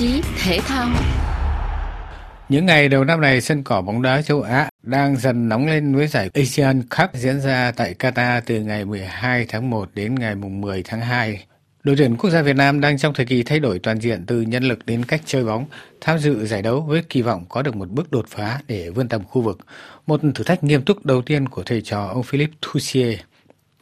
chí thể thao. Những ngày đầu năm này, sân cỏ bóng đá châu Á đang dần nóng lên với giải Asian Cup diễn ra tại Qatar từ ngày 12 tháng 1 đến ngày 10 tháng 2. Đội tuyển quốc gia Việt Nam đang trong thời kỳ thay đổi toàn diện từ nhân lực đến cách chơi bóng, tham dự giải đấu với kỳ vọng có được một bước đột phá để vươn tầm khu vực. Một thử thách nghiêm túc đầu tiên của thầy trò ông Philippe Thussier.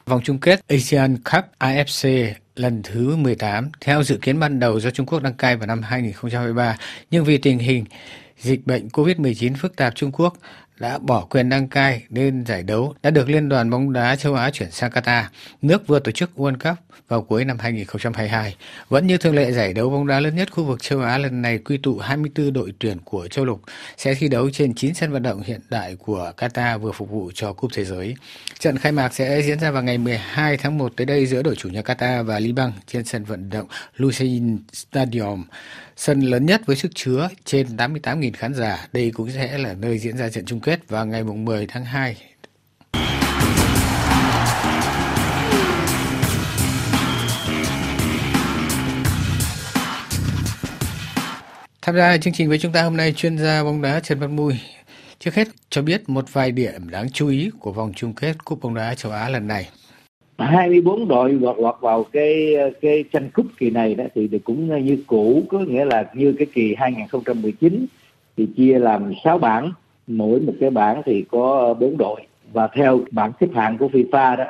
Vòng chung kết Asian Cup AFC lần thứ 18 theo dự kiến ban đầu do Trung Quốc đăng cai vào năm 2023, nhưng vì tình hình dịch bệnh COVID-19 phức tạp Trung Quốc đã bỏ quyền đăng cai nên giải đấu đã được Liên đoàn bóng đá châu Á chuyển sang Qatar, nước vừa tổ chức World Cup vào cuối năm 2022. Vẫn như thường lệ giải đấu bóng đá lớn nhất khu vực châu Á lần này quy tụ 24 đội tuyển của châu lục sẽ thi đấu trên 9 sân vận động hiện đại của Qatar vừa phục vụ cho Cúp Thế giới. Trận khai mạc sẽ diễn ra vào ngày 12 tháng 1 tới đây giữa đội chủ nhà Qatar và Liban trên sân vận động Lusain Stadium, sân lớn nhất với sức chứa trên 88.000 khán giả. Đây cũng sẽ là nơi diễn ra trận chung kết vào ngày 10 tháng 2 Tham gia chương trình với chúng ta hôm nay, chuyên gia bóng đá Trần Văn Mui Trước hết, cho biết một vài điểm đáng chú ý của vòng chung kết Cúp bóng đá châu Á lần này. 24 đội lọt lọt vào cái cái tranh cúp kỳ này đó thì cũng như cũ, có nghĩa là như cái kỳ 2019 thì chia làm 6 bảng mỗi một cái bảng thì có bốn đội. Và theo bảng xếp hạng của FIFA đó,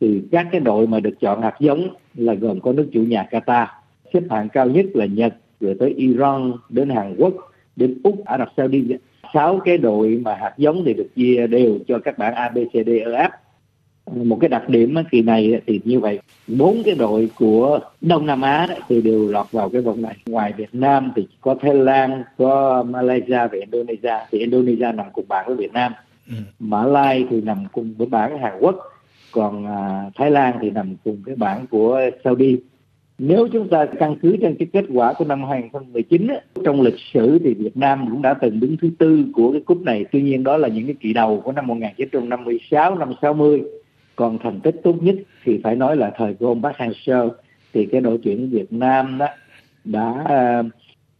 thì các cái đội mà được chọn hạt giống là gồm có nước chủ nhà Qatar. Xếp hạng cao nhất là Nhật, rồi tới Iran, đến Hàn Quốc, đến Úc, Ả Rập Saudi. Sáu cái đội mà hạt giống thì được chia đều cho các bảng A, B, C, D E F một cái đặc điểm kỳ này thì như vậy bốn cái đội của Đông Nam Á thì đều lọt vào cái vòng này. Ngoài Việt Nam thì có Thái Lan có Malaysia và Indonesia. Thì Indonesia nằm cùng bảng với Việt Nam. Ừ. Mã Lai thì nằm cùng với bảng Hàn Quốc. Còn à, Thái Lan thì nằm cùng cái bảng của Saudi. Nếu chúng ta căn cứ trên cái kết quả của năm 2019 á, trong lịch sử thì Việt Nam cũng đã từng đứng thứ tư của cái cúp này. Tuy nhiên đó là những cái kỳ đầu của năm 1956 năm 60 còn thành tích tốt nhất thì phải nói là thời của ông Park Hang-seo thì cái đội tuyển Việt Nam đó đã uh,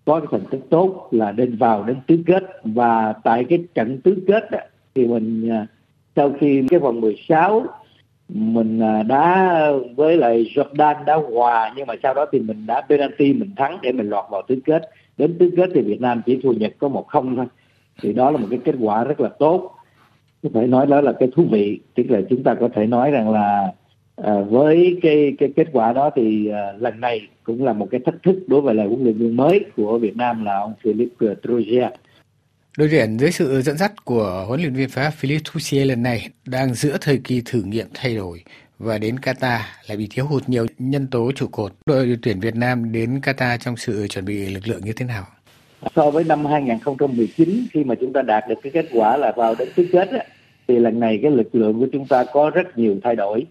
có cái thành tích tốt là đến vào đến tứ kết. Và tại cái trận tứ kết đó, thì mình uh, sau khi cái vòng 16 mình uh, đá với lại Jordan đá hòa nhưng mà sau đó thì mình đã penalty mình thắng để mình lọt vào tứ kết. Đến tứ kết thì Việt Nam chỉ thua Nhật có một không thôi. Thì đó là một cái kết quả rất là tốt có thể nói đó là cái thú vị tức là chúng ta có thể nói rằng là à, với cái cái kết quả đó thì à, lần này cũng là một cái thách thức đối với là huấn luyện viên mới của Việt Nam là ông Philippe Trogia. Đội tuyển dưới sự dẫn dắt của huấn luyện viên Pháp Philippe Troussier lần này đang giữa thời kỳ thử nghiệm thay đổi và đến Qatar lại bị thiếu hụt nhiều nhân tố trụ cột. Đội tuyển Việt Nam đến Qatar trong sự chuẩn bị lực lượng như thế nào? So với năm 2019 khi mà chúng ta đạt được cái kết quả là vào đến tứ kết á, thì lần này cái lực lượng của chúng ta có rất nhiều thay đổi.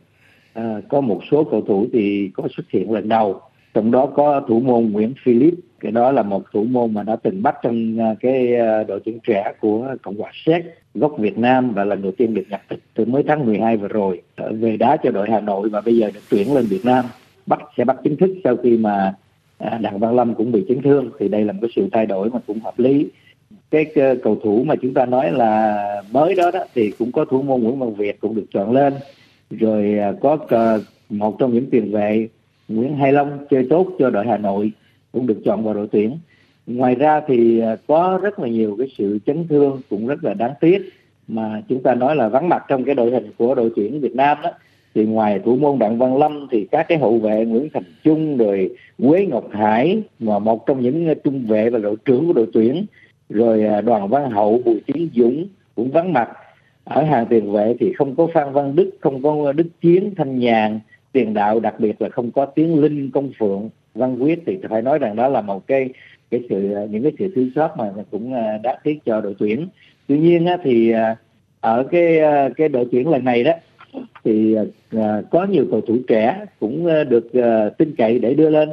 À, có một số cầu thủ thì có xuất hiện lần đầu trong đó có thủ môn Nguyễn Philip cái đó là một thủ môn mà đã từng bắt trong à, cái à, đội tuyển trẻ của cộng hòa séc gốc Việt Nam và lần đầu tiên được nhập tịch từ mới tháng 12 vừa rồi. Về đá cho đội Hà Nội và bây giờ được tuyển lên Việt Nam bắt sẽ bắt chính thức sau khi mà À, đặng văn lâm cũng bị chấn thương, thì đây là một cái sự thay đổi mà cũng hợp lý. Cái ờ, cầu thủ mà chúng ta nói là mới đó đó, thì cũng có thủ môn Nguyễn Văn Việt cũng được chọn lên. Rồi à, có ờ, một trong những tiền vệ Nguyễn Hai Long chơi tốt cho đội Hà Nội cũng được chọn vào đội tuyển. Ngoài ra thì ờ, có rất là nhiều cái sự chấn thương cũng rất là đáng tiếc mà chúng ta nói là vắng mặt trong cái đội hình của đội tuyển Việt Nam đó thì ngoài thủ môn đặng văn lâm thì các cái hậu vệ nguyễn thành trung rồi quế ngọc hải, mà một trong những trung vệ và đội trưởng của đội tuyển, rồi à, đoàn văn hậu, bùi tiến dũng cũng vắng mặt. Ở hàng tiền vệ thì không có phan văn đức, không có đức chiến, thanh nhàn. Tiền đạo đặc biệt là không có tiến linh, công phượng, văn quyết. Thì phải nói rằng đó là một cái cái sự à, những cái sự thiếu sót mà cũng đã đáng tiếc cho đội tuyển. Tuy nhiên thì ở cái cái đội tuyển lần này đó thì à, có nhiều cầu thủ trẻ cũng à, được à, tin cậy để đưa lên.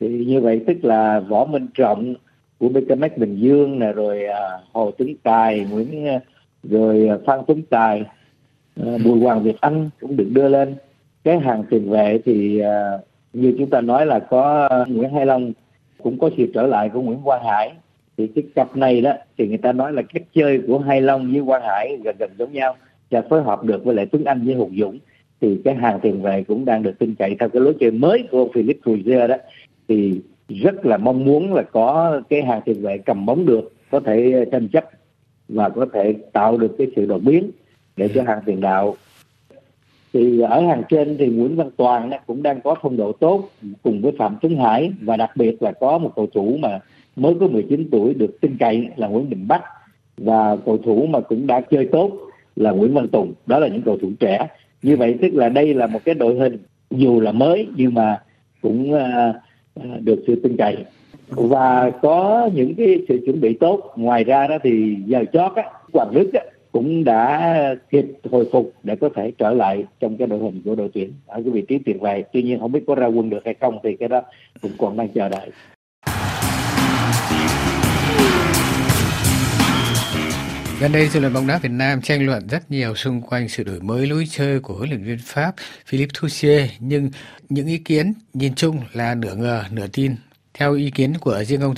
Thì như vậy tức là võ minh trọng của BKMX Bình Dương nè rồi à, Hồ Tuấn Tài Nguyễn à, rồi à, Phan Tuấn Tài à, Bùi Hoàng Việt Anh cũng được đưa lên. Cái hàng tiền vệ thì à, như chúng ta nói là có Nguyễn Hai Long cũng có sự trở lại của Nguyễn Quang Hải. Thì cái cặp này đó thì người ta nói là cách chơi của Hai Long với Quang Hải gần gần giống nhau và phối hợp được với lại Tuấn Anh với Hùng Dũng, thì cái hàng tiền vệ cũng đang được tin cậy. Theo cái lối chơi mới của ông Philip Ruizer đó, thì rất là mong muốn là có cái hàng tiền vệ cầm bóng được, có thể tranh chấp và có thể tạo được cái sự đột biến để cho hàng tiền đạo. Thì ở hàng trên thì Nguyễn Văn Toàn cũng đang có phong độ tốt cùng với Phạm Tuấn Hải, và đặc biệt là có một cầu thủ mà mới có 19 tuổi được tin cậy là Nguyễn Đình Bắc, và cầu thủ mà cũng đã chơi tốt là Nguyễn Văn Tùng đó là những cầu thủ trẻ. Như vậy tức là đây là một cái đội hình dù là mới nhưng mà cũng uh, được sự tin cậy. Và có những cái sự chuẩn bị tốt. Ngoài ra đó thì giờ chót á Hoàng Đức á, cũng đã kịp hồi phục để có thể trở lại trong cái đội hình của đội tuyển ở cái vị trí tiền vệ. tuy nhiên không biết có ra quân được hay không thì cái đó cũng còn đang chờ đợi. Gần đây, dư luận bóng đá Việt Nam tranh luận rất nhiều xung quanh sự đổi mới lối chơi của huấn luyện viên Pháp Philippe Thussier, nhưng những ý kiến nhìn chung là nửa ngờ, nửa tin. Theo ý kiến của riêng ông.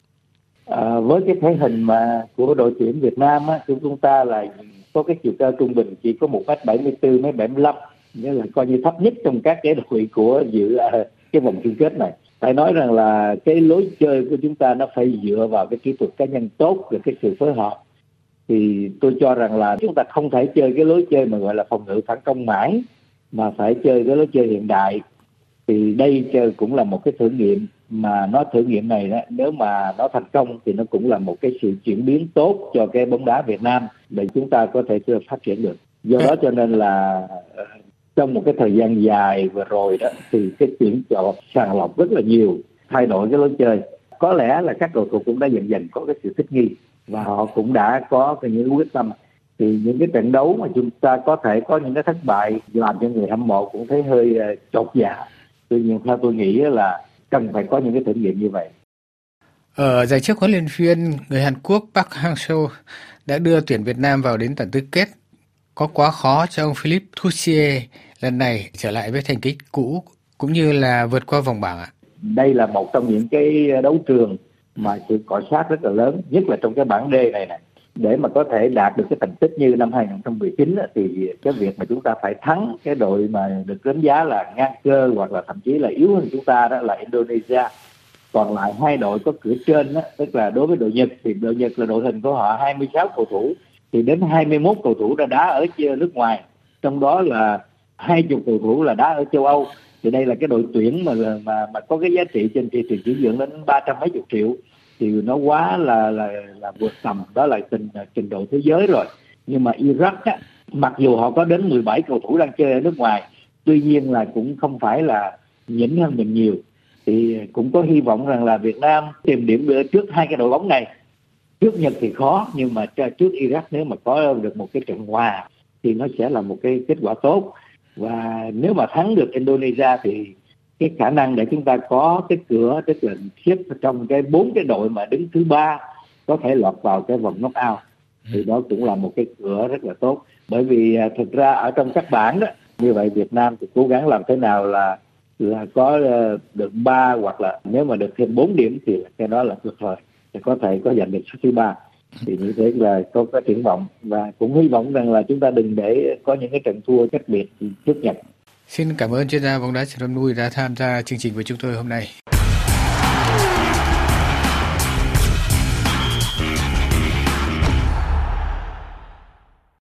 À, với cái thể hình mà của đội tuyển Việt Nam á, chúng ta là có cái chiều cao trung bình chỉ có một mét bảy mươi bốn mấy bảy mươi lăm nghĩa là coi như thấp nhất trong các cái đội của dự à, cái vòng chung kết này phải nói rằng là cái lối chơi của chúng ta nó phải dựa vào cái kỹ thuật cá nhân tốt và cái sự phối hợp thì tôi cho rằng là chúng ta không thể chơi cái lối chơi mà gọi là phòng ngự phản công mãi, mà phải chơi cái lối chơi hiện đại. Thì đây chơi cũng là một cái thử nghiệm mà nó thử nghiệm này đó, nếu mà nó thành công thì nó cũng là một cái sự chuyển biến tốt cho cái bóng đá Việt Nam để chúng ta có thể chưa phát triển được. Do đó cho nên là ờ, trong một cái thời gian dài vừa rồi đó thì cái chuyển chọn sàng lọc rất là nhiều, thay đổi cái lối chơi. Có lẽ là các cầu thủ cũng đã dần dần có cái sự thích nghi và họ cũng đã có cái những quyết tâm. Thì những cái trận đấu mà chúng ta có thể có những cái thất bại làm cho người hâm mộ cũng thấy hơi uh, chột dạ. Tuy nhiên theo tôi nghĩ là cần phải có những cái thử nghiệm như vậy. Ở giải trước huấn luyện viên người Hàn Quốc Park Hang-seo đã đưa tuyển Việt Nam vào đến tận tứ kết. Có quá khó cho ông Philippe Toussier lần này trở lại với thành tích cũ cũng như là vượt qua vòng bảng ạ? Đây là một trong những cái đấu trường mà sự cọ sát rất là lớn, nhất là trong cái bảng D này này. Để mà có thể đạt được cái thành tích như năm 2019 thì cái việc mà chúng ta phải thắng cái đội mà được đánh giá là ngang cơ hoặc là thậm chí là yếu hơn chúng ta đó là Indonesia. Còn lại hai đội có cửa trên đó, tức là đối với đội Nhật thì đội Nhật là đội hình của họ 26 cầu thủ thì đến 21 cầu thủ đã đá ở nước ngoài trong đó là hai chục cầu thủ là đá ở châu Âu. Thì đây là cái đội tuyển mà mà mà có cái giá trị trên thị trường chuyển nhượng đến ba trăm mấy chục triệu. Thì nó quá là là là vượt tầm đó là trình trình độ thế giới rồi. Nhưng mà Iraq á, mặc dù họ có đến 17 cầu thủ đang chơi ở nước ngoài tuy nhiên là cũng không phải là nhỉnh hơn mình nhiều. Thì cũng có hy vọng rằng là Việt Nam tìm điểm trước hai cái đội bóng này. Trước Nhật thì khó nhưng mà trước Iraq nếu mà có được một cái trận hòa thì nó sẽ là một cái kết quả tốt và nếu mà thắng được Indonesia thì cái khả năng để chúng ta có cái cửa tức là xếp trong cái bốn cái đội mà đứng thứ ba có thể lọt vào cái vòng knockout. Thì đó cũng là một cái cửa rất là tốt. Bởi vì à, thực ra ở trong các bảng đó như vậy Việt Nam thì cố gắng làm thế nào là là có à, được ba hoặc là nếu mà được thêm 4 điểm thì cái đó là tuyệt vời. Thì có thể có giành được số thứ ba thì như thế là có cái triển vọng và cũng hy vọng rằng là chúng ta đừng để có những cái trận thua cách biệt trước Nhật. Xin cảm ơn chuyên gia bóng đá Trần Văn Nuôi đã tham gia chương trình với chúng tôi hôm nay.